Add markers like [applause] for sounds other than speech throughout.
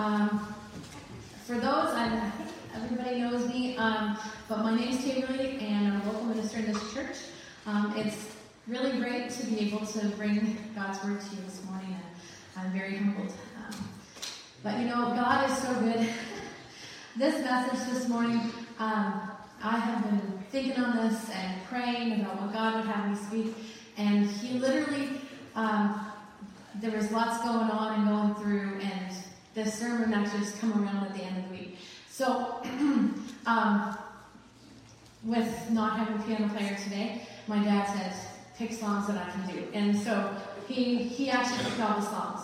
Um, for those, I, I think everybody knows me, um, but my name is Taylor and I'm a local minister in this church. Um, it's really great to be able to bring God's word to you this morning, and I'm very humbled. Um, but you know, God is so good. [laughs] this message this morning, um, I have been thinking on this and praying about what God would have me speak, and He literally, um, there was lots going on and going through, and the sermon actually just come around at the end of the week. So, [clears throat] um, with not having a piano player today, my dad said, pick songs that I can do. And so he, he actually picked all the songs.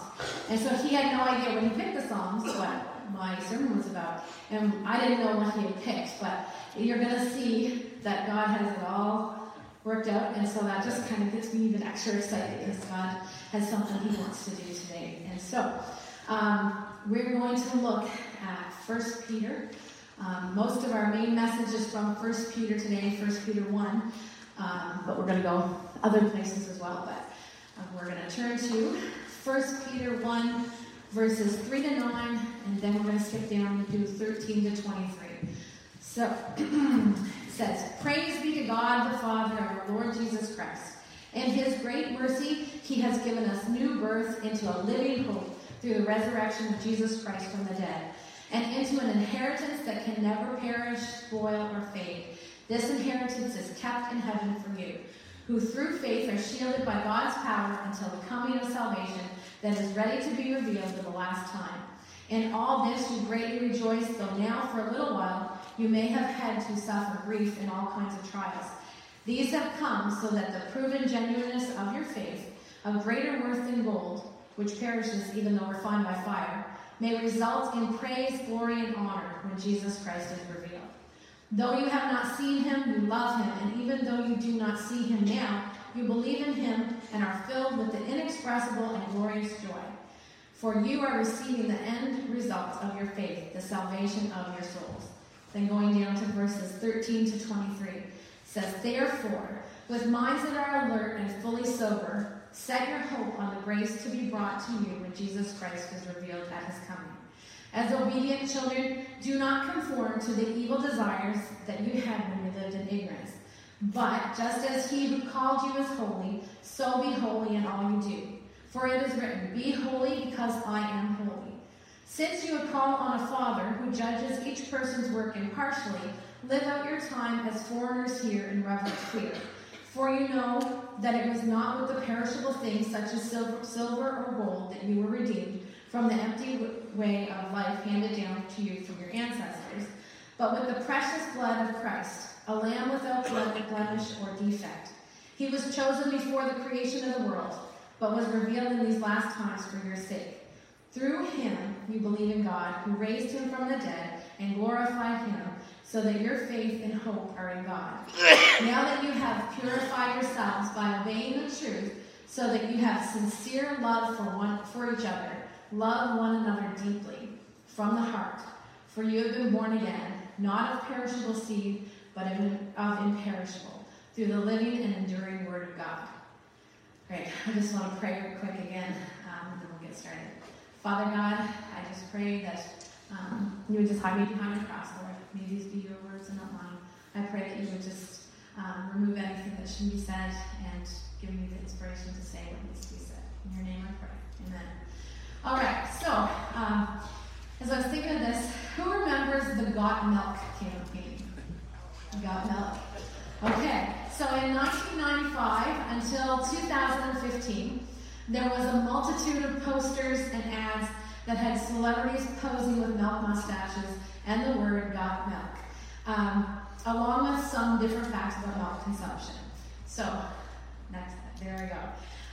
And so he had no idea when he picked the songs what my sermon was about. And I didn't know what he had picked, but you're going to see that God has it all worked out. And so that just kind of gets me even extra excited because God has something he wants to do today. And so um, we're going to look at First Peter. Um, most of our main message is from First Peter today, First Peter 1. Um, but we're going to go other places as well. But uh, we're going to turn to First Peter 1, verses 3 to 9, and then we're going to skip down to 13 to 23. So [clears throat] it says, Praise be to God the Father our Lord Jesus Christ. In his great mercy, he has given us new birth into a living hope through the resurrection of Jesus Christ from the dead, and into an inheritance that can never perish, spoil, or fade. This inheritance is kept in heaven for you, who through faith are shielded by God's power until the coming of salvation that is ready to be revealed for the last time. In all this you greatly rejoice, though now for a little while you may have had to suffer grief in all kinds of trials. These have come so that the proven genuineness of your faith, of greater worth than gold, which perishes even though refined by fire, may result in praise, glory, and honor when Jesus Christ is revealed. Though you have not seen him, you love him, and even though you do not see him now, you believe in him and are filled with the inexpressible and glorious joy. For you are receiving the end result of your faith, the salvation of your souls. Then going down to verses 13 to 23 says, Therefore, with minds that are alert and fully sober, Set your hope on the grace to be brought to you when Jesus Christ is revealed at his coming. As obedient children, do not conform to the evil desires that you had when you lived in ignorance. But just as he who called you is holy, so be holy in all you do. For it is written, Be holy because I am holy. Since you call on a Father who judges each person's work impartially, live out your time as foreigners here in reverent fear. For you know that it was not with the perishable things such as silver, silver or gold that you were redeemed from the empty way of life handed down to you from your ancestors, but with the precious blood of Christ, a lamb without blemish or defect. He was chosen before the creation of the world, but was revealed in these last times for your sake. Through him you believe in God, who raised him from the dead and glorified him so that your faith and hope are in God. [laughs] now that you have purified yourselves by obeying the truth, so that you have sincere love for one for each other, love one another deeply from the heart. For you have been born again, not of perishable seed, but of imperishable, through the living and enduring Word of God. Great. I just want to pray real quick again, um, and then we'll get started. Father God, I just pray that um, you would just hide me behind the cross, Lord. May these be your words and not mine. I pray that you would just um, remove anything that shouldn't be said and give me the inspiration to say what needs to be said. In your name I pray. Amen. All right, so um, as I was thinking of this, who remembers the Got Milk campaign? Got Milk. Okay, so in 1995 until 2015, there was a multitude of posters and ads that had celebrities posing with milk mustaches and the word got milk, um, along with some different facts about milk consumption. So, next, there we go.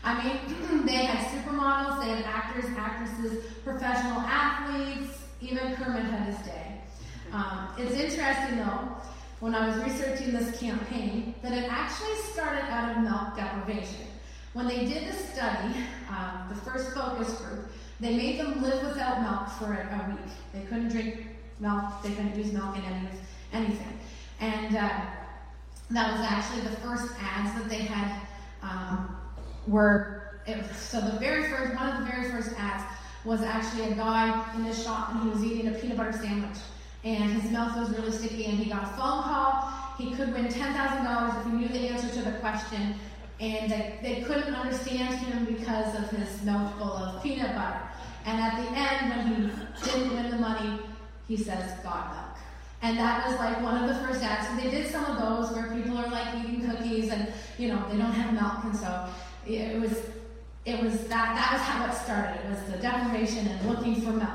I mean, [clears throat] they had supermodels, they had actors, actresses, professional athletes, even Kermit had his day. Um, it's interesting though, when I was researching this campaign, that it actually started out of milk deprivation. When they did the study, um, the first focus group, they made them live without milk for a, week. They couldn't drink milk. They couldn't use milk in any, anything. And uh, that was actually the first ads that they had um, were, it, so the very first, one of the very first ads was actually a guy in his shop and he was eating a peanut butter sandwich. And his mouth was really sticky and he got a phone call. He could win $10,000 if he knew the answer to the question. And they, they couldn't understand him because of his mouthful of peanut butter. And at the end, when he didn't win the money, he says, God milk. And that was like one of the first acts. And they did some of those where people are like eating cookies and, you know, they don't have milk. And so it was it was that that was how it started. It was the declaration and looking for milk.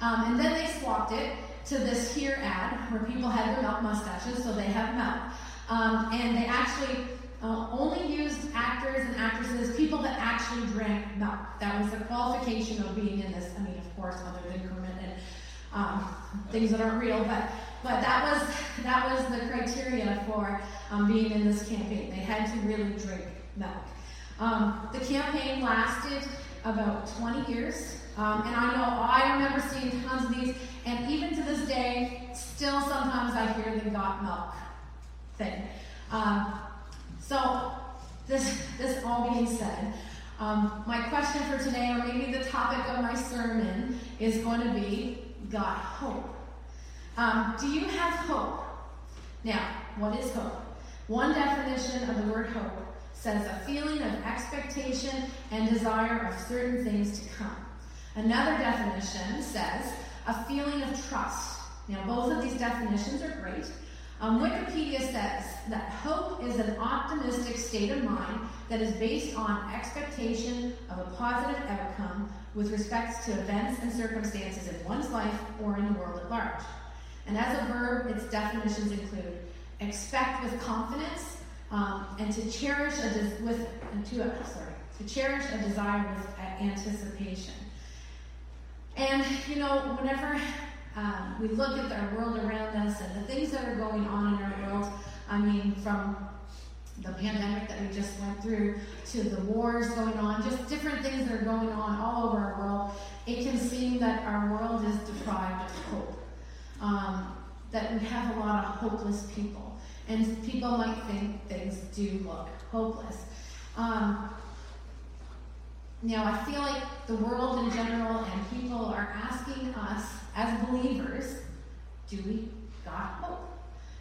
Um, and then they swapped it to this here ad where people had their milk mustaches, so they have milk. Um, and they actually uh, only used actors and actresses, people that actually drank milk. That was the qualification of being in this. I mean, of course, other than Kermit and um, things that aren't real, but but that was that was the criteria for um, being in this campaign. They had to really drink milk. Um, the campaign lasted about 20 years, um, and I know I remember seeing tons of these, and even to this day, still sometimes I hear the got milk thing. Um, so, this, this all being said, um, my question for today, or maybe the topic of my sermon, is going to be God hope. Um, do you have hope? Now, what is hope? One definition of the word hope says a feeling of expectation and desire of certain things to come. Another definition says a feeling of trust. Now, both of these definitions are great. Um, Wikipedia says that hope is an optimistic state of mind that is based on expectation of a positive outcome with respect to events and circumstances in one's life or in the world at large. And as a verb, its definitions include expect with confidence, um, and to cherish a des- with to uh, sorry to cherish a desire with anticipation. And you know, whenever um, we look at our world around us and the things that are going on in our world, I mean, from the pandemic that we just went through to the wars going on, just different things that are going on all over our world, it can seem that our world is deprived of hope. Um, that we have a lot of hopeless people. And people might think things do look hopeless. Um, now, I feel like the world in general and people are asking us as believers, do we got hope?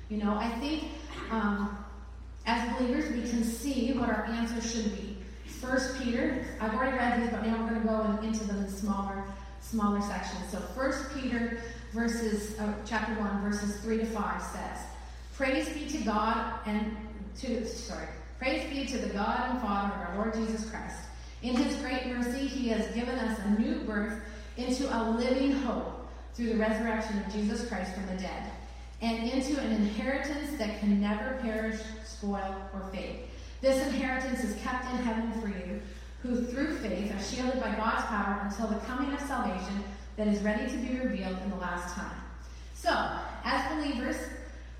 You know, I think um, as believers we can see what our answer should be. First Peter, I've already read these, but now we're going to go into them smaller, smaller sections. So First Peter verses, uh, chapter one, verses three to five says, Praise be to God and to, sorry, praise be to the God and Father of our Lord Jesus Christ. In his great mercy, he has given us a new birth into a living hope through the resurrection of Jesus Christ from the dead, and into an inheritance that can never perish, spoil, or fade. This inheritance is kept in heaven for you, who through faith are shielded by God's power until the coming of salvation that is ready to be revealed in the last time. So, as believers,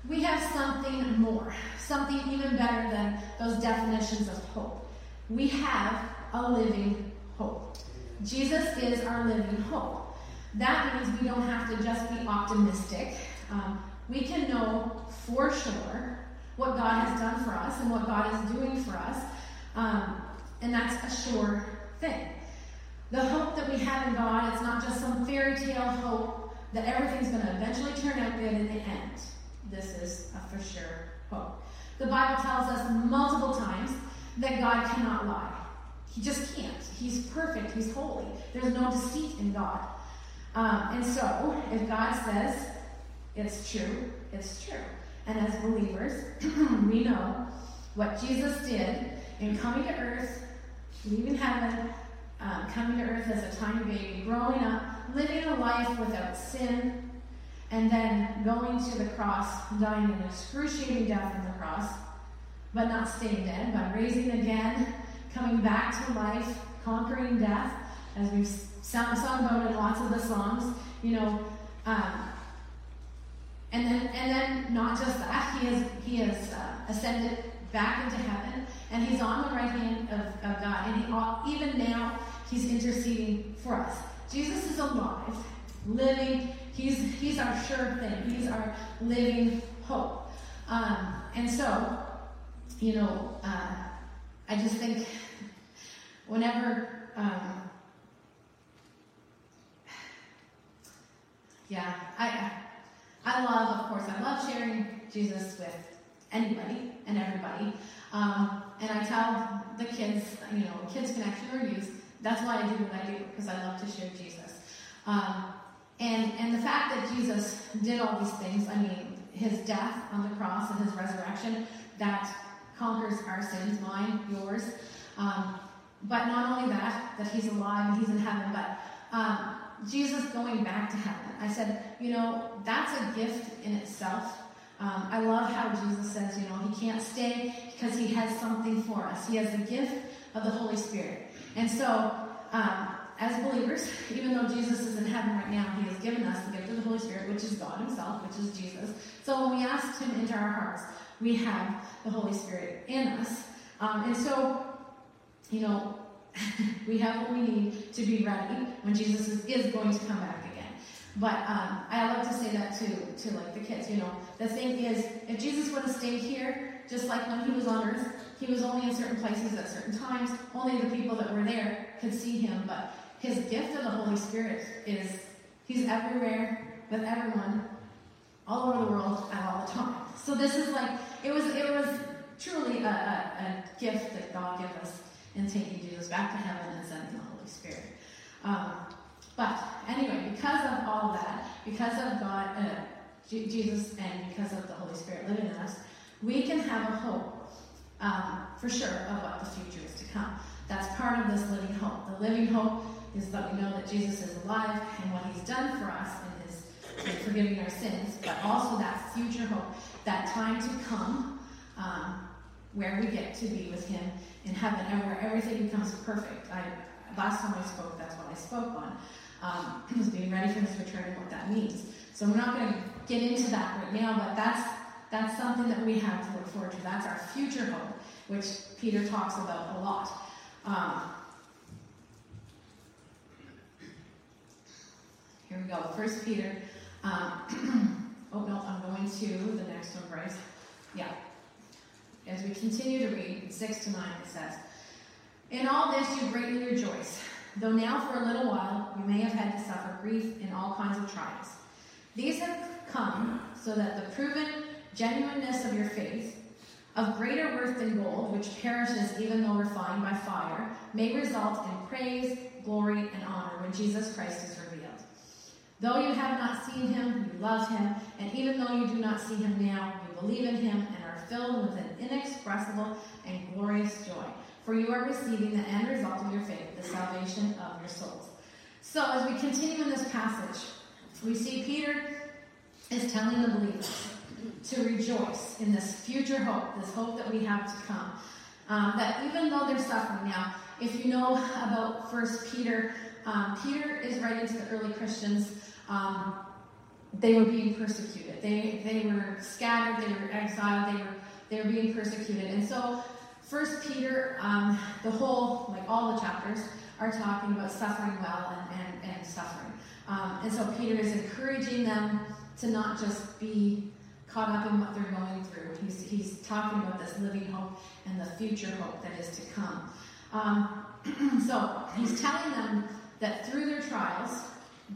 we have something more, something even better than those definitions of hope. We have a living hope. Jesus is our living hope. That means we don't have to just be optimistic. Um, we can know for sure what God has done for us and what God is doing for us. Um, and that's a sure thing. The hope that we have in God, it's not just some fairy tale hope that everything's going to eventually turn out good in the end this is a for sure hope. The Bible tells us multiple times that God cannot lie. He just can't. He's perfect. He's holy. There's no deceit in God. Um, and so, if God says it's true, it's true. And as believers, [clears throat] we know what Jesus did in coming to earth, leaving heaven, um, coming to earth as a tiny baby, growing up, living a life without sin, and then going to the cross, dying an excruciating death on the cross, but not staying dead, but raising again, coming back to life, conquering death, as we've sung, about in lots of the songs, you know. Um, and then, and then, not just that, he has he has uh, ascended back into heaven, and he's on the right hand of, of God, and he, even now he's interceding for us. Jesus is alive, living He's, he's our sure thing. He's our living hope. Um, and so, you know, uh, I just think whenever um, Yeah, I, I love, of course, I love sharing Jesus with anybody and everybody. Um, and I tell the kids, you know, kids connection or youth, that's why I do what I do, because I love to share Jesus. Um, and, and the fact that Jesus did all these things, I mean, his death on the cross and his resurrection, that conquers our sins, mine, yours. Um, but not only that, that he's alive and he's in heaven, but um, Jesus going back to heaven. I said, you know, that's a gift in itself. Um, I love how Jesus says, you know, he can't stay because he has something for us. He has the gift of the Holy Spirit. And so, um, as believers, [laughs] even though Jesus is in heaven right now, he has given us the gift of the Holy Spirit, which is God himself, which is Jesus. So when we ask him into our hearts, we have the Holy Spirit in us. Um, and so, you know, [laughs] we have what we need to be ready when Jesus is, is going to come back again. But um, I love to say that to, to like the kids, you know. The thing is, if Jesus would have stayed here, just like when he was on earth, he was only in certain places at certain times. Only the people that were there could see him. But his gift of the Holy Spirit is he's everywhere with everyone, all over the world at all the time. So this is like it was it was truly a, a, a gift that God gave us in taking Jesus back to heaven and sending the Holy Spirit. Um, but anyway, because of all that, because of God, uh, Jesus, and because of the Holy Spirit living in us, we can have a hope um, for sure of what the future is to come. That's part of this living hope. The living hope is that we know that Jesus is alive and what He's done for us in forgiving our sins, but also that future hope, that time to come, um, where we get to be with Him in heaven and where everything becomes perfect. I, last time I spoke, that's what I spoke on. Um, [clears throat] was being ready for His return and what that means. So we're not going to get into that right now, but that's that's something that we have to look forward to. That's our future hope, which Peter talks about a lot. Um, here we go. First Peter. Um, [clears throat] oh no, I'm going to the next one, Bryce. Yeah. As we continue to read, six to nine, it says, "In all this you greatly rejoice, though now for a little while you may have had to suffer grief in all kinds of trials. These have come so that the proven genuineness of your faith." of greater worth than gold, which perishes even though refined by fire, may result in praise, glory, and honor when Jesus Christ is. Though you have not seen him, you love him, and even though you do not see him now, you believe in him and are filled with an inexpressible and glorious joy. For you are receiving the end result of your faith, the salvation of your souls. So, as we continue in this passage, we see Peter is telling the believers to rejoice in this future hope, this hope that we have to come. Um, that even though they're suffering now, if you know about First Peter, um, Peter is writing to the early Christians. Um, they were being persecuted. They they were scattered. They were exiled. They were they were being persecuted. And so, First Peter, um, the whole like all the chapters are talking about suffering well and and, and suffering. Um, and so Peter is encouraging them to not just be caught up in what they're going through. He's, he's talking about this living hope and the future hope that is to come. Um, [clears throat] so he's telling them that through their trials,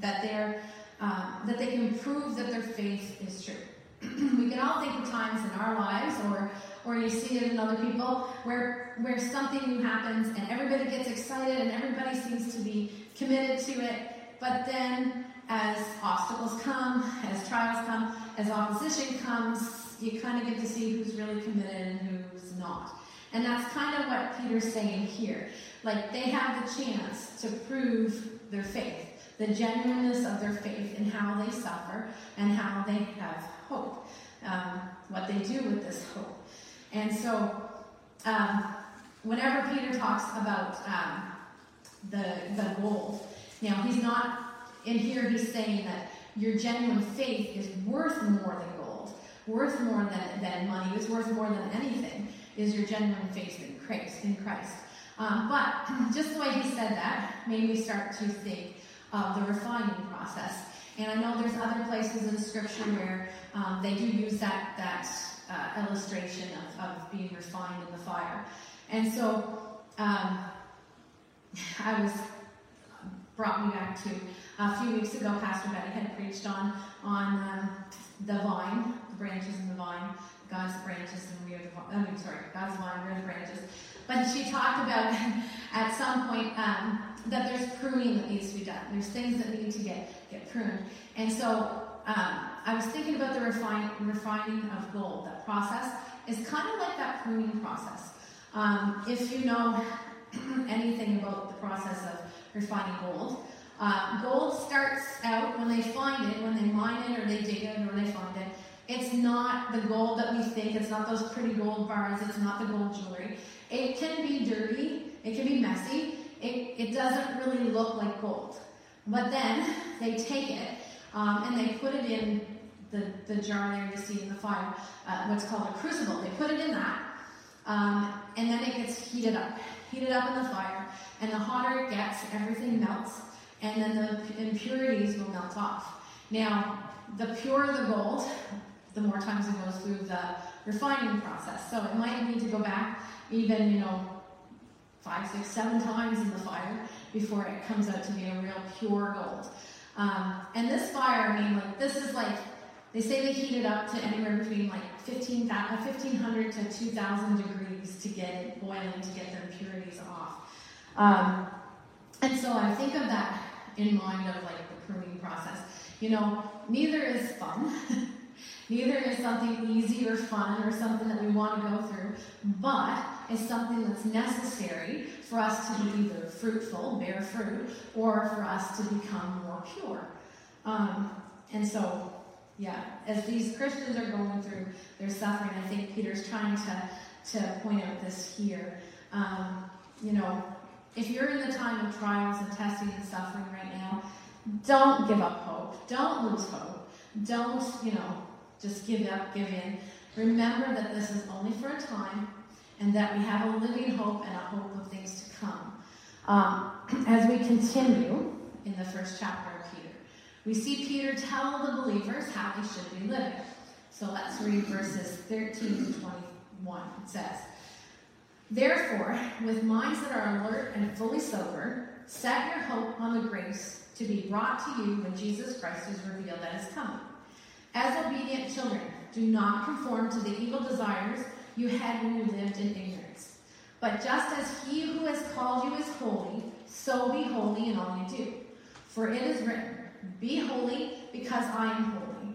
that they're um, that they can prove that their faith is true. [clears throat] we can all think of times in our lives, or or you see it in other people, where where something new happens and everybody gets excited and everybody seems to be committed to it, but then as obstacles come, as trials come, as opposition comes, you kind of get to see who's really committed and who's not. And that's kind of what Peter's saying here. Like they have the chance to prove their faith, the genuineness of their faith and how they suffer and how they have hope, um, what they do with this hope. And so, um, whenever Peter talks about um, the the gold, now he's not in here. He's saying that your genuine faith is worth more than gold, worth more than, than money, it's worth more than anything, is your genuine faith in Christ. In Christ. Um, but [clears throat] just the way he said that made me start to think of the refining process. And I know there's other places in Scripture where um, they do use that that uh, illustration of, of being refined in the fire. And so um, [laughs] I was brought me back to a few weeks ago. Pastor Betty had preached on on um, the vine, the branches in the vine, God's branches and we are the. I mean, sorry, God's vine, we're the branches. But she talked about [laughs] at some point um, that there's pruning that needs to be done. There's things that need to get get pruned, and so. Um, I was thinking about the refine, refining of gold. That process is kind of like that pruning process. Um, if you know [clears throat] anything about the process of refining gold, uh, gold starts out when they find it, when they mine it or they dig it or they find it. It's not the gold that we think. It's not those pretty gold bars. It's not the gold jewelry. It can be dirty. It can be messy. It, it doesn't really look like gold. But then they take it um, and they put it in the, the jar there you see in the fire, uh, what's called a crucible. They put it in that, um, and then it gets heated up, heated up in the fire, and the hotter it gets, everything melts, and then the impurities will melt off. Now, the purer the gold, the more times it goes through the refining process. So it might need to go back even, you know, five, six, seven times in the fire before it comes out to be a real pure gold. Um, and this fire, I mean, like this is like they say they heat it up to anywhere between like 15, 1500 uh, to 2000 degrees to get it boiling, to get the impurities off. Um, and so I think of that in mind of like the pruning process. You know, neither is fun. [laughs] neither is something easy or fun or something that we want to go through, but it's something that's necessary for us to be either fruitful, bear fruit, or for us to become more pure. Um, and so yeah, as these Christians are going through their suffering, I think Peter's trying to, to point out this here. Um, you know, if you're in the time of trials and testing and suffering right now, don't give up hope. Don't lose hope. Don't, you know, just give up, give in. Remember that this is only for a time and that we have a living hope and a hope of things to come. Um, [clears throat] as we continue in the first chapter of Peter, we see Peter tell the believers how they should be living. So let's read verses 13 to 21. It says, Therefore, with minds that are alert and fully sober, set your hope on the grace to be brought to you when Jesus Christ is revealed that is coming. As obedient children, do not conform to the evil desires you had when you lived in ignorance. But just as he who has called you is holy, so be holy in all you do. For it is written, be holy because I am holy.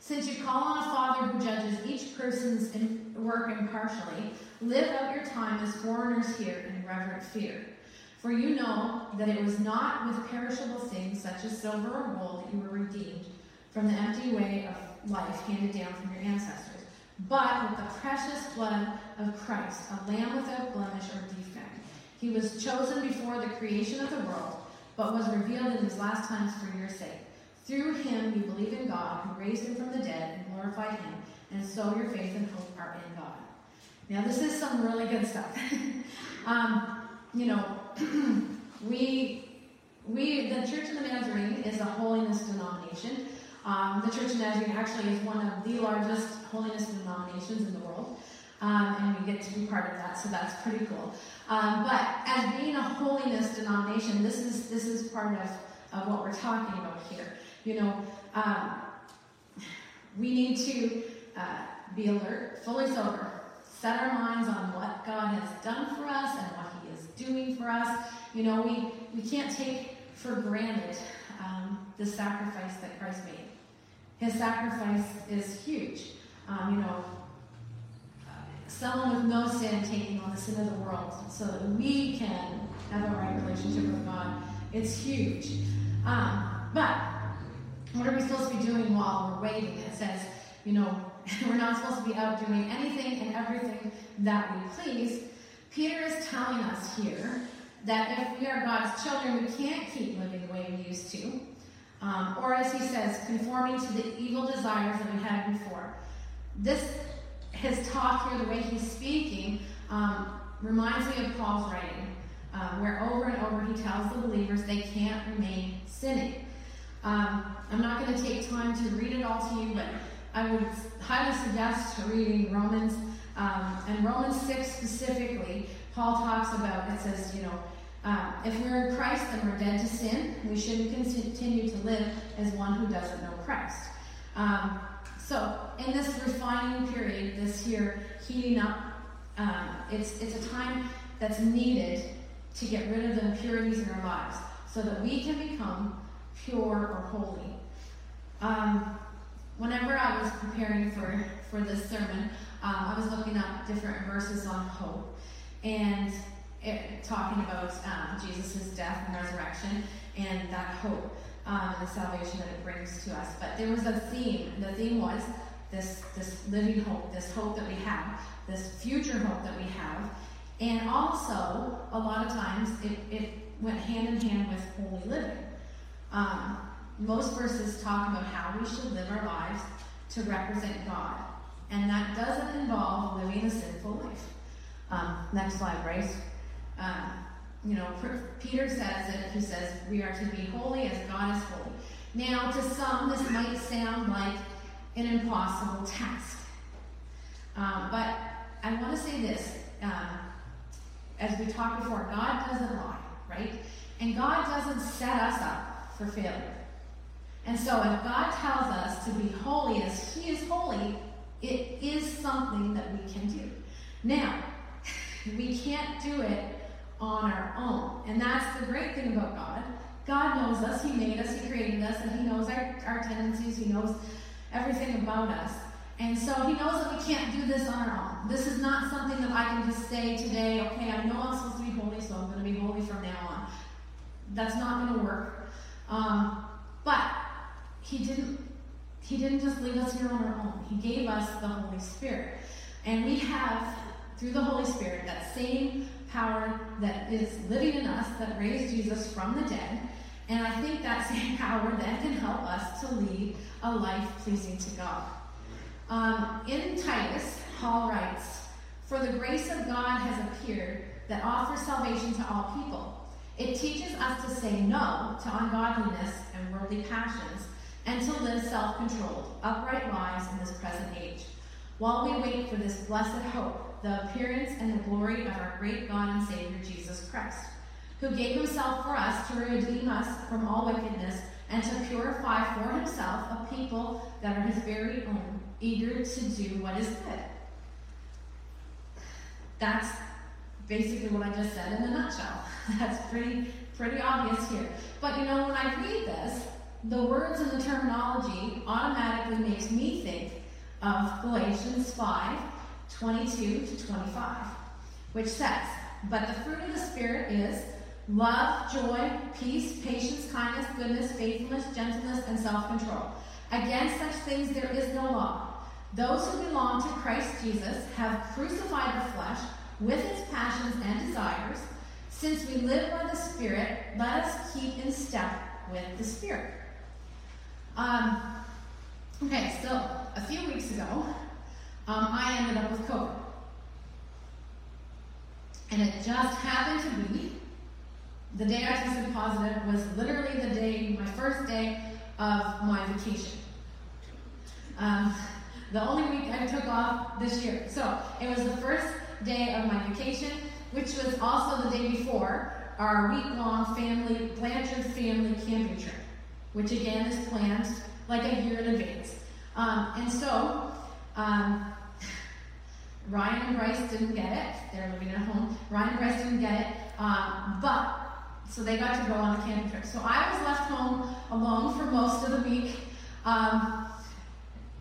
Since you call on a Father who judges each person's work impartially, live out your time as foreigners here in reverent fear. For you know that it was not with perishable things such as silver or gold that you were redeemed from the empty way of life handed down from your ancestors, but with the precious blood of Christ, a lamb without blemish or defect. He was chosen before the creation of the world but was revealed in these last times for your sake. Through him you believe in God, who raised him from the dead and glorified him, and so your faith and hope are in God. Now, this is some really good stuff. [laughs] um, you know, [clears throat] we, we, the Church of the Nazarene is a holiness denomination. Um, the Church of Nazarene actually is one of the largest holiness denominations in the world. Um, and we get to be part of that, so that's pretty cool. Um, but as being a holiness denomination, this is this is part of, of what we're talking about here. You know, um, we need to uh, be alert, fully sober, set our minds on what God has done for us and what He is doing for us. You know, we we can't take for granted um, the sacrifice that Christ made. His sacrifice is huge. Um, you know, someone with no sin taking on the sin of the world so that we can have a right relationship with God. It's huge. Um, but what are we supposed to be doing while we're waiting? It says, you know, [laughs] we're not supposed to be out doing anything and everything that we please. Peter is telling us here that if we are God's children, we can't keep living the way we used to. Um, or as he says, conforming to the evil desires that we had before. This his talk here, the way he's speaking, um, reminds me of Paul's writing, uh, where over and over he tells the believers they can't remain sinning. Um, I'm not going to take time to read it all to you, but I would highly suggest reading Romans. Um, and Romans 6 specifically, Paul talks about, it says, you know, Uh, if we're in Christ, then we're dead to sin. We shouldn't continue to live as one who doesn't know Christ. Um, so, in this refining period, this year, heating up, um, it's, it's a time that's needed to get rid of the impurities in our lives so that we can become pure or holy. Um, whenever I was preparing for, for this sermon, um, I was looking up different verses on hope and it, talking about um, Jesus' death and resurrection and that hope um, and the salvation that it brings to us. But there was a theme. The theme was this, this living hope, this hope that we have, this future hope that we have. And also, a lot of times, it, it went hand in hand with holy living. Um, most verses talk about how we should live our lives to represent God. And that doesn't involve living a sinful life. Um, next slide, Bryce. Um, you know, Peter says it, he says, we are to be holy as God is holy. Now, to some, this might sound like an impossible task. Um, but I want to say this. Um, as we talked before, God doesn't lie, right? And God doesn't set us up for failure. And so if God tells us to be holy as He is holy, it is something that we can do. Now, [laughs] we can't do it on our own. And that's the great thing about God. God knows us, He made us, He created us, and He knows our, our tendencies, He knows everything about us. And so He knows that we can't do this on our own. This is not something that I can just say today, okay, I know I'm supposed to be holy, so I'm going to be holy from now on. That's not going to work. Um, but He didn't. He didn't just leave us here on our own. He gave us the Holy Spirit. And we have, through the Holy Spirit, that same power that is living in us that raised Jesus from the dead. And I think that same [laughs] power then can help us to lead a life pleasing to God. Um, in Titus, Paul writes, For the grace of God has appeared that offers salvation to all people. It teaches us to say no to ungodliness and worldly passions and to live self controlled, upright lives in this present age, while we wait for this blessed hope the appearance and the glory of our great God and Savior Jesus Christ, who gave himself for us to redeem us from all wickedness and to purify for himself a people that are his very own, eager to do what is good. That's basically what I just said in a nutshell. [laughs] That's pretty pretty obvious here. But you know, when I read this, the words and the terminology automatically makes me think of Galatians 5 22 to 25, which says, But the fruit of the Spirit is love, joy, peace, patience, kindness, goodness, faithfulness, gentleness, and self control. Against such things there is no law. Those who belong to Christ Jesus have crucified the flesh with its passions and desires. Since we live by the Spirit, let us keep in step with the Spirit. Um, okay, so a few weeks ago, um, I ended up with COVID. And it just happened to be the day I tested positive was literally the day, my first day of my vacation. Um, the only week I took off this year. So it was the first day of my vacation, which was also the day before our week long family, Blanchard's family camping trip, which again is planned like a year in advance. Um, and so um, Ryan and Bryce didn't get it. They're living at home. Ryan and Bryce didn't get it. Um, but, so they got to go on a camping trip. So I was left home alone for most of the week. Um,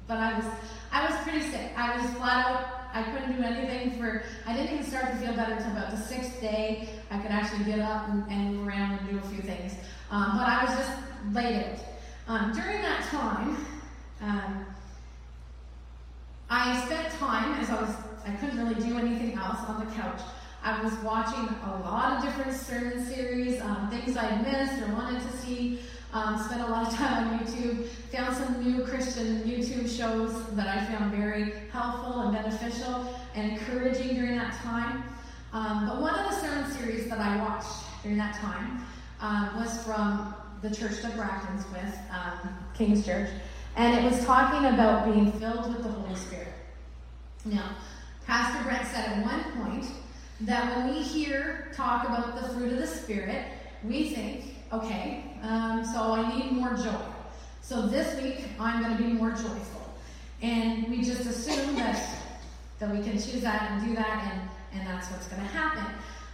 but I was, I was pretty sick. I was flat out. I couldn't do anything for, I didn't even start to feel better until about the sixth day. I could actually get up and, and move around and do a few things. Um, but I was just laid out. Um, during that time, um, I spent time as I was I couldn't really do anything else on the couch. I was watching a lot of different sermon series, um, things I missed or wanted to see. Um, spent a lot of time on YouTube. Found some new Christian YouTube shows that I found very helpful and beneficial and encouraging during that time. Um, but one of the sermon series that I watched during that time um, was from the church that Bracken's with, um, King's Church, and it was talking about being filled with the Holy Spirit. Now, Pastor Brent said at one point that when we hear talk about the fruit of the Spirit, we think, okay, um, so I need more joy. So this week I'm going to be more joyful. And we just assume that, that we can choose that and do that, and, and that's what's going to happen.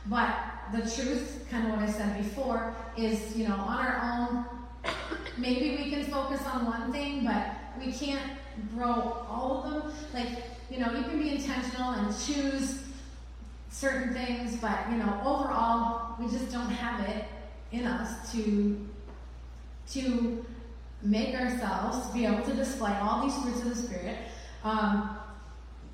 But the truth, kind of what I said before, is, you know, on our own, maybe we can focus on one thing, but we can't grow all of them. Like, you know, you can be intentional and choose certain things, but, you know, overall, we just don't have it in us to, to make ourselves be able to display all these fruits of the Spirit. Um,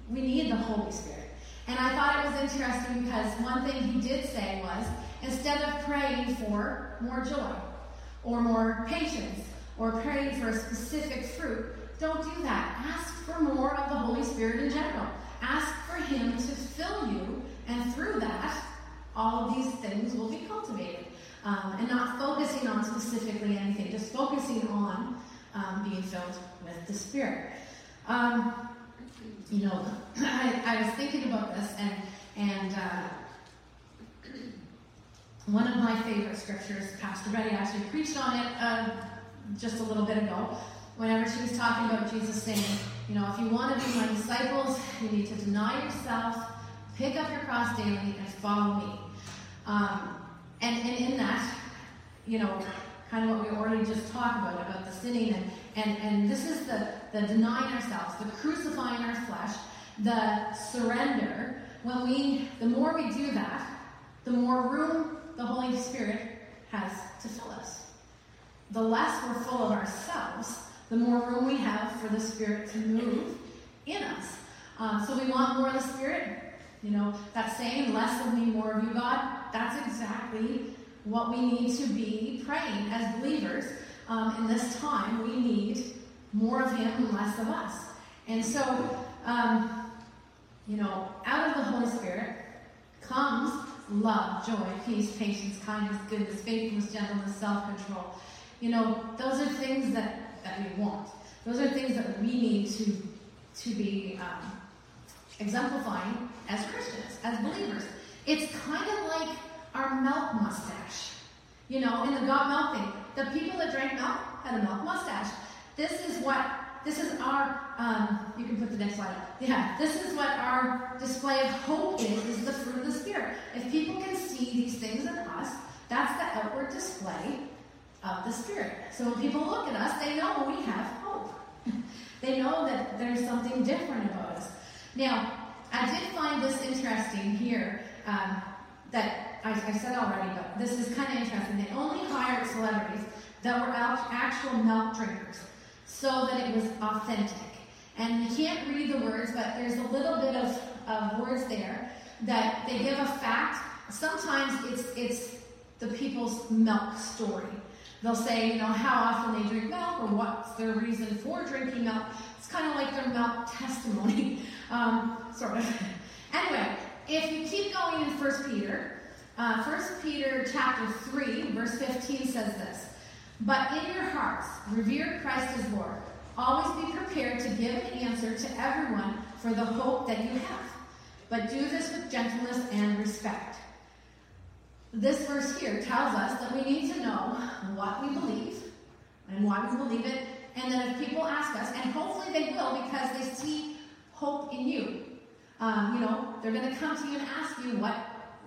we need the Holy Spirit. And I thought it was interesting because one thing he did say was instead of praying for more joy or more patience or praying for a specific fruit, don't do that. Ask for more of the Holy Spirit in general. Ask for Him to fill you, and through that, all of these things will be cultivated. Um, and not focusing on specifically anything, just focusing on um, being filled with the Spirit. Um, you know, [clears throat] I, I, was thinking about this, and and uh, one of my favorite scriptures, Pastor Betty actually preached on it uh, just a little bit ago. Whenever she was talking about Jesus saying, you know, if you want to be my disciples, you need to deny yourself, pick up your cross daily, and follow me. Um, and, and in that, you know, kind of what we already just talked about, about the sinning, and, and, and this is the, the denying ourselves, the crucifying our flesh, the surrender. When we, the more we do that, the more room the Holy Spirit has to fill us. The less we're full of ourselves, the more room we have for the Spirit to move in us. Um, so we want more of the Spirit. You know, that saying, less of me, more of you, God, that's exactly what we need to be praying as believers. Um, in this time, we need more of Him and less of us. And so, um, you know, out of the Holy Spirit comes love, joy, peace, patience, kindness, goodness, faithfulness, gentleness, self control. You know, those are things that, that we want. Those are things that we need to, to be um, exemplifying as Christians, as believers. It's kind of like our milk mustache. You know, in the got milk thing, the people that drank milk had a milk mustache. This is what, this is our, um, you can put the next slide up. Yeah, this is what our display of hope is, is the fruit of the Spirit. If people can see these things in us, that's the outward display of the Spirit. So when people look at us, they know we have hope. [laughs] they know that there's something different about us. Now, I did find this interesting here um, that I, I, said already, but this is kind of interesting. They only hired celebrities that were actual milk drinkers so that it was authentic. And you can't read the words, but there's a little bit of, of words there that they give a fact. Sometimes it's, it's the people's milk story. They'll say, you know, how often they drink milk or what's their reason for drinking milk. It's kind of like their milk testimony, [laughs] um, sort of. [laughs] anyway, if you keep going in 1 Peter, uh, 1 Peter chapter 3, verse 15 says this, But in your hearts, revere Christ as Lord. Always be prepared to give an answer to everyone for the hope that you have. But do this with gentleness and respect. This verse here tells us that we need to know what we believe and why we believe it, and then if people ask us, and hopefully they will because they see hope in you, um, you know, they're going to come to you and ask you what,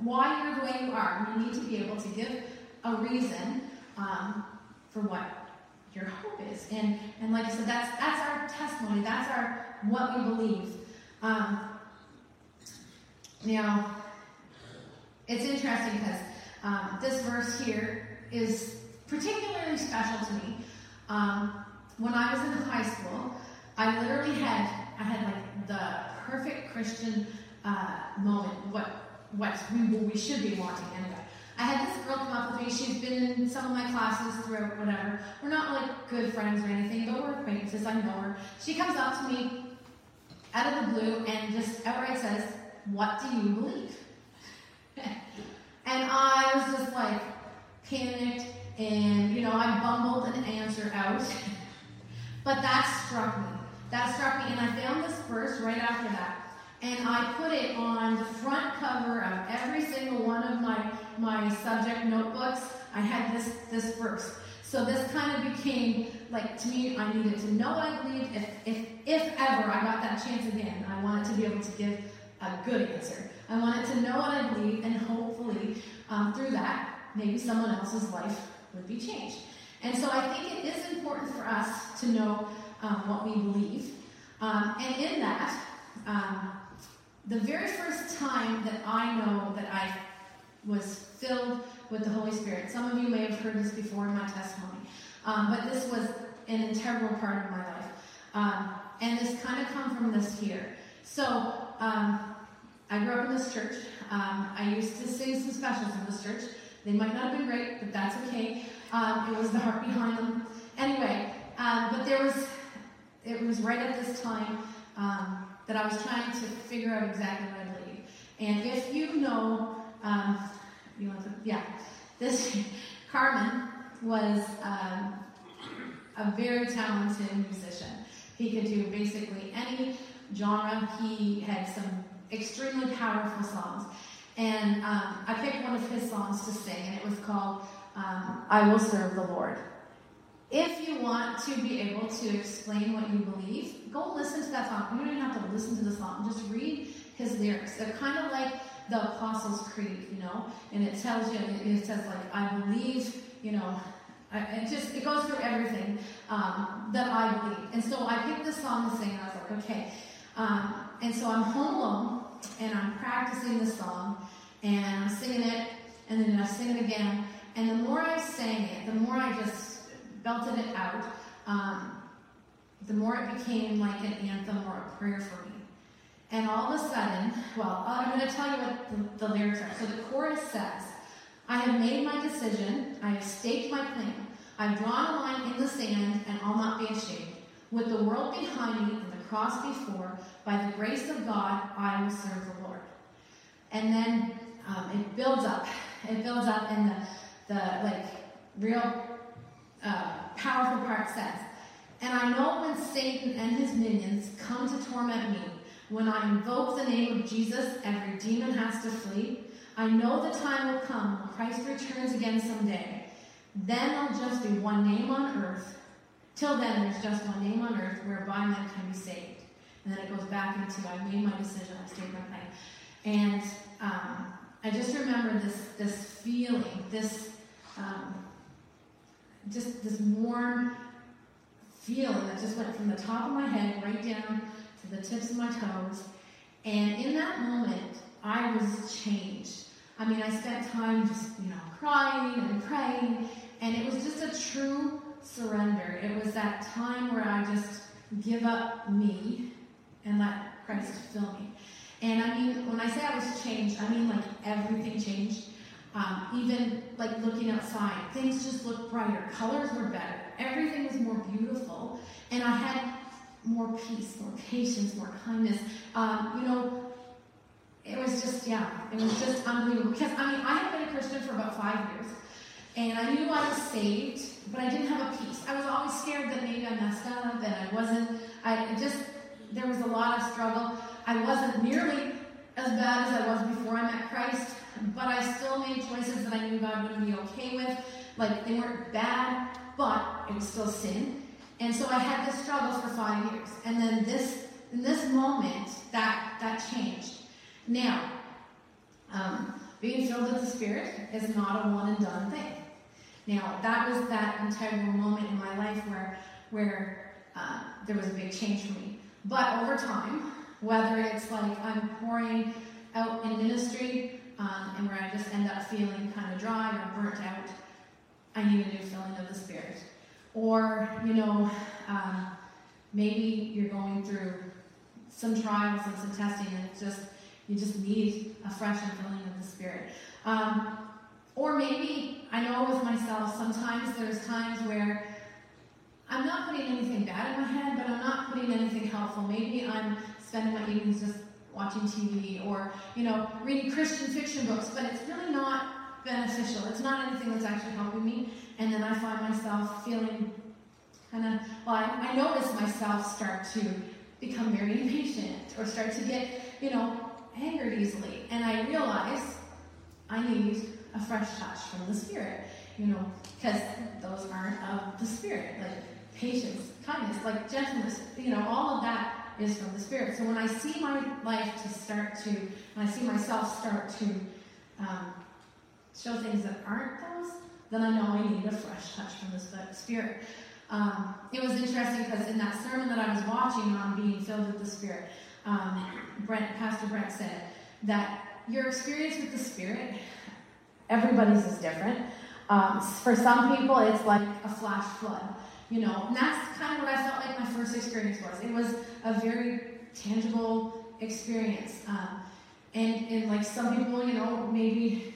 why you're the way you are. And You need to be able to give a reason um, for what your hope is. And and like I said, that's that's our testimony. That's our what we believe. Um, now, it's interesting because um, this verse here is particularly special to me. Um, when I was in high school, I literally had I had like the perfect Christian uh, moment. What what we we should be wanting anyway. I had this girl come up with me. She's been in some of my classes throughout whatever. We're not like good friends or anything, but we're acquaintances. I know her. She comes up to me out of the blue and just outright says, "What do you believe?" [laughs] and I was just like panicked, and you know I bumbled an answer out. [laughs] but that struck me. That struck me, and I found this verse right after that. And I put it on the front cover of every single one of my, my subject notebooks. I had this, this verse. So this kind of became like to me, I needed to know what I believed. If, if, if ever I got that chance again, I wanted to be able to give a good answer. I wanted to know what I believe, and hopefully, um, through that, maybe someone else's life would be changed. And so I think it is important for us to know um, what we believe. Um, and in that, um, the very first time that I know that I was filled with the Holy Spirit, some of you may have heard this before in my testimony, um, but this was an integral part of my life. Um, and this kind of come from this here. So, um, I grew up in this church. Um, I used to sing some specials in this church. They might not have been great, but that's okay. Um, it was the heart behind them. Anyway, um, but there was, it was right at this time that I was trying to figure out exactly what I believe. And if you know, um, you want to, yeah, this [laughs] Carmen was um, a very talented musician. He could do basically any genre. He had some extremely powerful songs. And um, I picked one of his songs to sing, and it was called um, I Will Serve the Lord. If you want to be able to explain what you believe, go listen to that song. You don't even have to listen to the song, just read his lyrics. They're kind of like the Apostles' Creed, you know, and it tells you, it says, like, I believe, you know, it just it goes through everything um, that I believe. And so I picked this song to sing, and I was like, okay. Um, and so I'm home alone, and I'm practicing the song, and I'm singing it, and then I sing it again. And the more I sang it, the more I just belted it out, um, the more it became like an anthem or a prayer for me. And all of a sudden, well, I'm going to tell you what the, the lyrics are. So the chorus says, I have made my decision, I have staked my claim, I've drawn a line in the sand, and I'll not be ashamed. With the world behind me and the cross before, by the grace of God, I will serve the Lord. And then um, it builds up. It builds up, and the, the like real uh, powerful part says, And I know when Satan and his minions come to torment me, when I invoke the name of Jesus, every demon has to flee. I know the time will come when Christ returns again someday. Then I'll just be one name on earth. Till then, there's just one name on earth whereby men can be saved. And then it goes back into I made my decision, I stayed my claim. And um, I just remember this this feeling, this um, just this warm feeling that just went from the top of my head right down to the tips of my toes. And in that moment, I was changed. I mean, I spent time just, you know, crying and praying, and it was just a true surrender. It was that time where I just give up me and let Christ fill me. And I mean, when I say I was changed, I mean like everything changed. Um, even like looking outside, things just looked brighter. Colors were better. Everything was more beautiful. And I had more peace, more patience, more kindness. Um, you know, it was just, yeah, it was just unbelievable. Because, I mean, I had been a Christian for about five years. And I knew I was saved, but I didn't have a peace. I was always scared that maybe I messed up, that I wasn't. I just there was a lot of struggle. I wasn't nearly as bad as I was before I met Christ, but I still made choices that I knew God wouldn't be okay with. Like they weren't bad, but it was still sin. And so I had this struggle for five years. And then this in this moment that that changed. Now, um, being filled with the Spirit is not a one and done thing. Now, that was that integral moment in my life where where uh, there was a big change for me. But over time, whether it's like I'm pouring out in ministry um, and where I just end up feeling kind of dry or burnt out, I need a new filling of the Spirit. Or, you know, um, maybe you're going through some trials and some testing and it's just, you just need a fresh filling of the Spirit. Um, or maybe, I know with myself, sometimes there's times where I'm not putting anything bad in my head, but I'm not putting anything helpful. Maybe I'm spending my evenings just watching TV or, you know, reading Christian fiction books, but it's really not beneficial. It's not anything that's actually helping me. And then I find myself feeling kind of, well, I, I notice myself start to become very impatient or start to get you know, angered easily. And I realize I need a fresh touch from the Spirit, you know, because those aren't of the Spirit. Like patience, kindness, like gentleness, you know, all of that is from the Spirit. So when I see my life to start to, when I see myself start to um, show things that aren't those, then I know I need a fresh touch from the Spirit. Um, it was interesting because in that sermon that I was watching on being filled with the Spirit, um, Brent, Pastor Brent said that your experience with the Spirit, everybody's is different. Um, for some people, it's like a flash flood, you know, and that's kind of what I felt like my first experience was. It was a very tangible experience. Um, and, and like some people, you know, maybe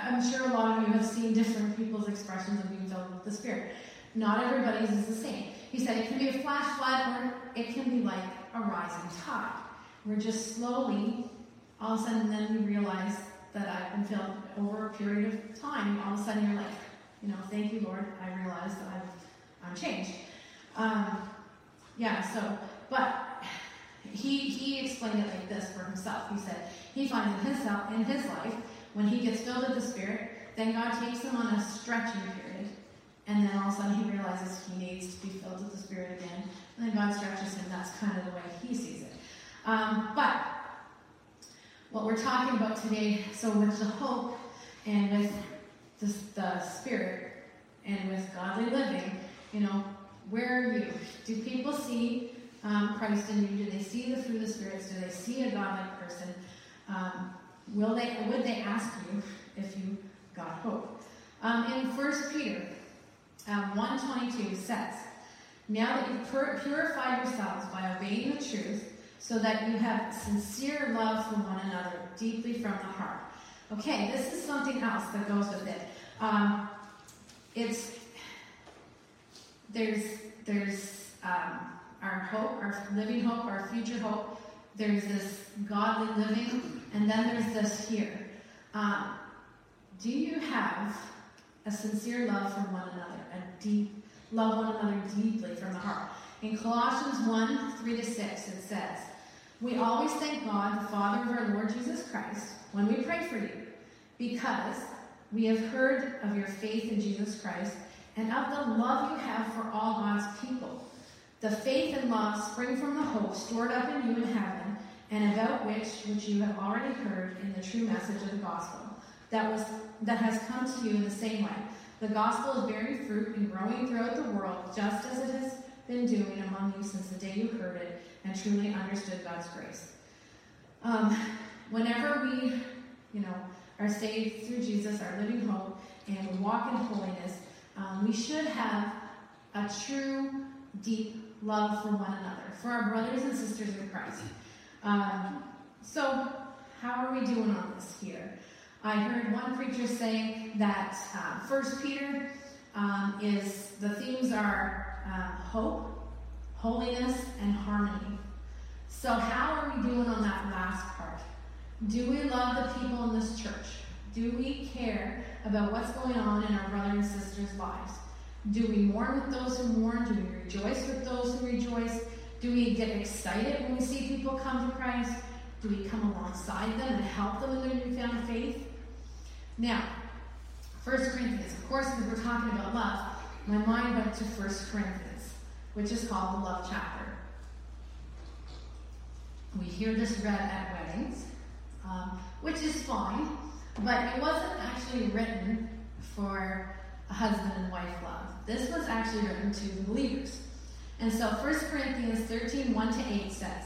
I'm sure a lot of you have seen different people's expressions of being filled with the Spirit. Not everybody's is the same. He said it can be a flash flood or it can be like a rising tide. We're just slowly, all of a sudden, then you realize that I've been filled over a period of time. All of a sudden, you're like, you know, thank you, Lord. I realize that I've, I'm changed. Um, yeah, so, but he, he explained it like this for himself. He said he finds in himself, in his life, when he gets filled with the Spirit, then God takes him on a stretching period. And then all of a sudden he realizes he needs to be filled with the Spirit again. And then God stretches him. That's kind of the way he sees it. Um, but what we're talking about today, so with the hope and with the, the Spirit and with godly living, you know, where are you? Do people see um, Christ in you? Do they see the fruit of the spirits? Do they see a godlike person? Um, will they? Would they ask you if you got hope? Um, in First Peter um, one twenty-two says, "Now that you've pur- purified yourselves by obeying the truth, so that you have sincere love for one another, deeply from the heart." Okay, this is something else that goes with it. Um, it's there's there's um, our hope, our living hope, our future hope. There's this godly living, and then there's this here. Um, do you have a sincere love for one another, a deep love one another deeply from the heart? In Colossians 1 3 to 6, it says, We always thank God, the Father of our Lord Jesus Christ, when we pray for you, because we have heard of your faith in Jesus Christ and of the love you have for all God's people. The faith and love spring from the hope stored up in you in heaven, and about which which you have already heard in the true message of the gospel that was that has come to you in the same way. The gospel is bearing fruit and growing throughout the world, just as it has been doing among you since the day you heard it and truly understood God's grace. Um, whenever we, you know, are saved through Jesus, our living hope, and walk in holiness, um, we should have a true, deep love for one another, for our brothers and sisters in Christ. Um, so, how are we doing on this here? I heard one preacher say that uh, First Peter um, is the themes are uh, hope, holiness, and harmony. So, how are we doing on that last part? Do we love the people in this church? Do we care about what's going on in our brother and sister's lives? Do we mourn with those who mourn? Do we rejoice with those who rejoice? Do we get excited when we see people come to Christ? Do we come alongside them and help them in their newfound faith? Now, 1 Corinthians, of course, because we're talking about love, my mind went to 1 Corinthians, which is called the love chapter. We hear this read at weddings, um, which is fine, but it wasn't actually written for a husband and wife love. This was actually written to believers. And so 1 Corinthians 13, 1 to 8 says,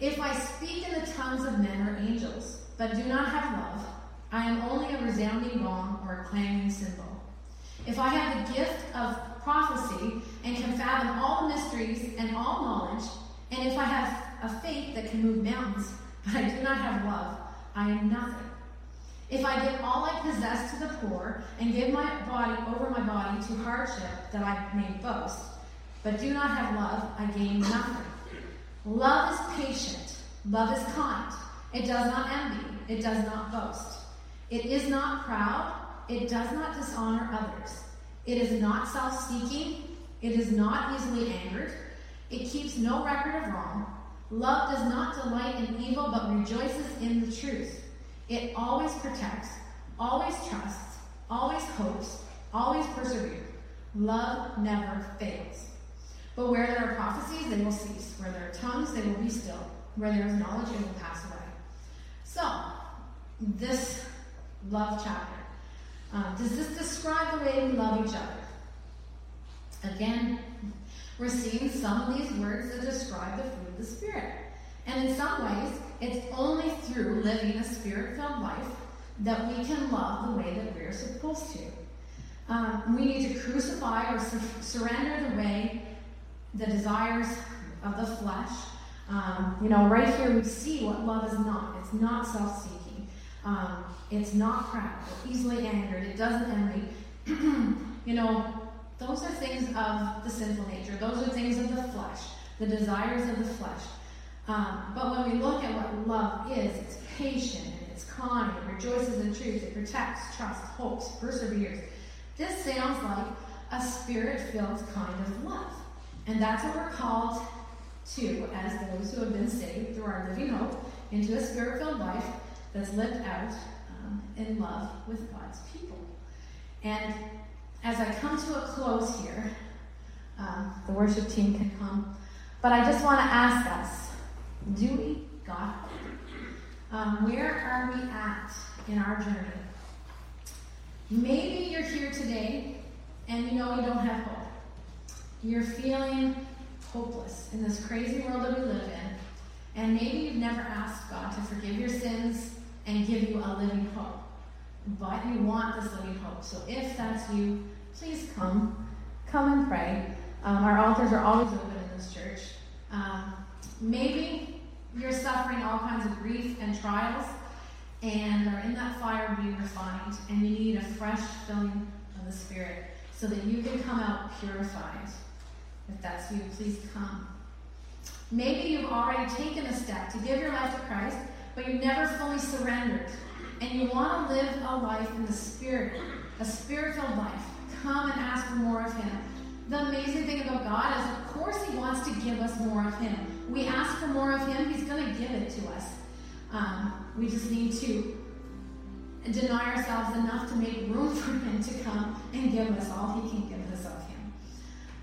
If I speak in the tongues of men or angels, but do not have love, I am only a resounding gong or a clanging cymbal. If I have the gift of prophecy and can fathom all mysteries and all knowledge, and if I have a faith that can move mountains, [laughs] but I do not have love, I am nothing. If I give all I possess to the poor and give my body over my body to hardship that I may boast, but do not have love, I gain nothing. Love is patient. Love is kind. It does not envy. It does not boast. It is not proud. It does not dishonor others. It is not self seeking. It is not easily angered. It keeps no record of wrong. Love does not delight in evil, but rejoices in the truth. It always protects, always trusts, always hopes, always perseveres. Love never fails. But where there are prophecies, they will cease. Where there are tongues, they will be still. Where there is knowledge, it will pass away. So, this love chapter. Uh, does this describe the way we love each other? Again, we're seeing some of these words that describe the fruit of the Spirit. And in some ways, it's only through living a spirit filled life that we can love the way that we're supposed to. Um, we need to crucify or sur- surrender the way, the desires of the flesh. Um, you know, right here we see what love is not. It's not self seeking, um, it's not proud or easily angered, it doesn't envy. [clears throat] you know, those are things of the sinful nature, those are things of the flesh, the desires of the flesh. Um, but when we look at what love is, it's patient and it's kind, it rejoices in truth, it protects, trusts, hopes, perseveres. This sounds like a spirit filled kind of love. And that's what we're called to as those who have been saved through our living hope into a spirit filled life that's lived out um, in love with God's people. And as I come to a close here, um, the worship team can come, but I just want to ask us do we got Um, where are we at in our journey? Maybe you're here today and you know you don't have hope. You're feeling hopeless in this crazy world that we live in. And maybe you've never asked God to forgive your sins and give you a living hope. But you want this living hope. So if that's you, please come. Come and pray. Um, our altars are always open in this church. Um, maybe you're suffering all kinds of grief and trials and are in that fire being refined, and you need a fresh filling of the Spirit so that you can come out purified. If that's you, please come. Maybe you've already taken a step to give your life to Christ, but you've never fully surrendered. And you want to live a life in the Spirit, a spirit filled life. Come and ask for more of Him. The amazing thing about God is, of course, He wants to give us more of Him. We ask for more of Him, He's going to give it to us. Um, we just need to deny ourselves enough to make room for Him to come and give us all He can give us of Him.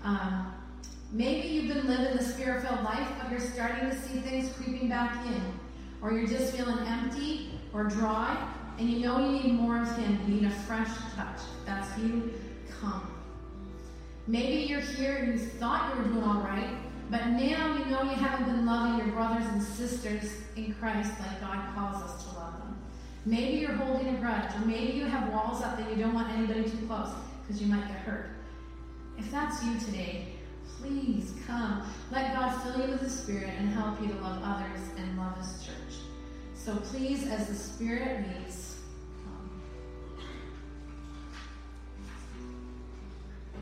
Um, maybe you've been living the spirit filled life, but you're starting to see things creeping back in. Or you're just feeling empty or dry, and you know you need more of Him. You need a fresh touch. That's you. Come. Maybe you're here and you thought you were doing all right, but now you know you haven't been loving your brothers and sisters in Christ like God calls us to love them. Maybe you're holding a grudge, or maybe you have walls up that you don't want anybody too close because you might get hurt. If that's you today, please come. Let God fill you with the Spirit and help you to love others and love His church. So please, as the Spirit leads,